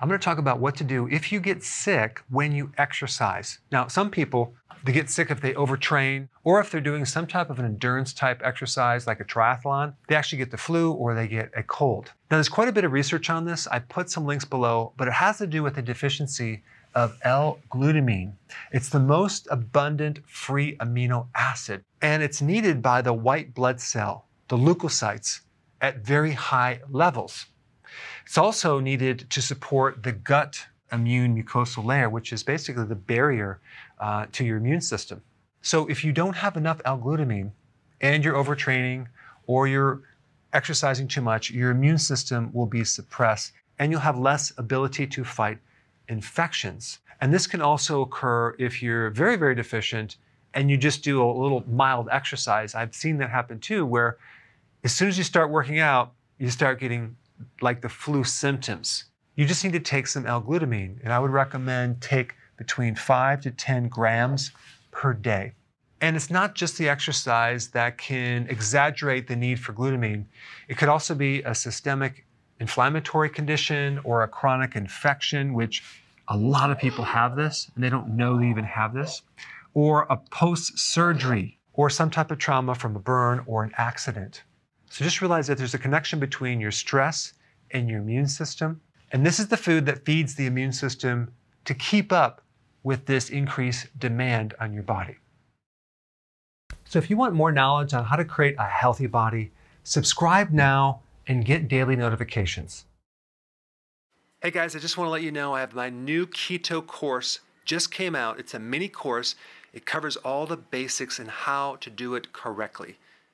I'm going to talk about what to do if you get sick when you exercise. Now, some people they get sick if they overtrain or if they're doing some type of an endurance type exercise like a triathlon, they actually get the flu or they get a cold. Now, there's quite a bit of research on this. I put some links below, but it has to do with the deficiency of L-glutamine. It's the most abundant free amino acid, and it's needed by the white blood cell, the leukocytes, at very high levels. It's also needed to support the gut immune mucosal layer, which is basically the barrier uh, to your immune system. So if you don't have enough L-glutamine and you're overtraining or you're exercising too much, your immune system will be suppressed and you'll have less ability to fight infections. And this can also occur if you're very, very deficient and you just do a little mild exercise. I've seen that happen too, where as soon as you start working out, you start getting like the flu symptoms. You just need to take some L-glutamine. And I would recommend take between 5 to 10 grams per day. And it's not just the exercise that can exaggerate the need for glutamine. It could also be a systemic inflammatory condition or a chronic infection, which a lot of people have this and they don't know they even have this, or a post surgery or some type of trauma from a burn or an accident. So just realize that there's a connection between your stress and your immune system. And this is the food that feeds the immune system to keep up with this increased demand on your body. So if you want more knowledge on how to create a healthy body, subscribe now and get daily notifications. Hey guys, I just want to let you know I have my new keto course just came out. It's a mini course. It covers all the basics and how to do it correctly.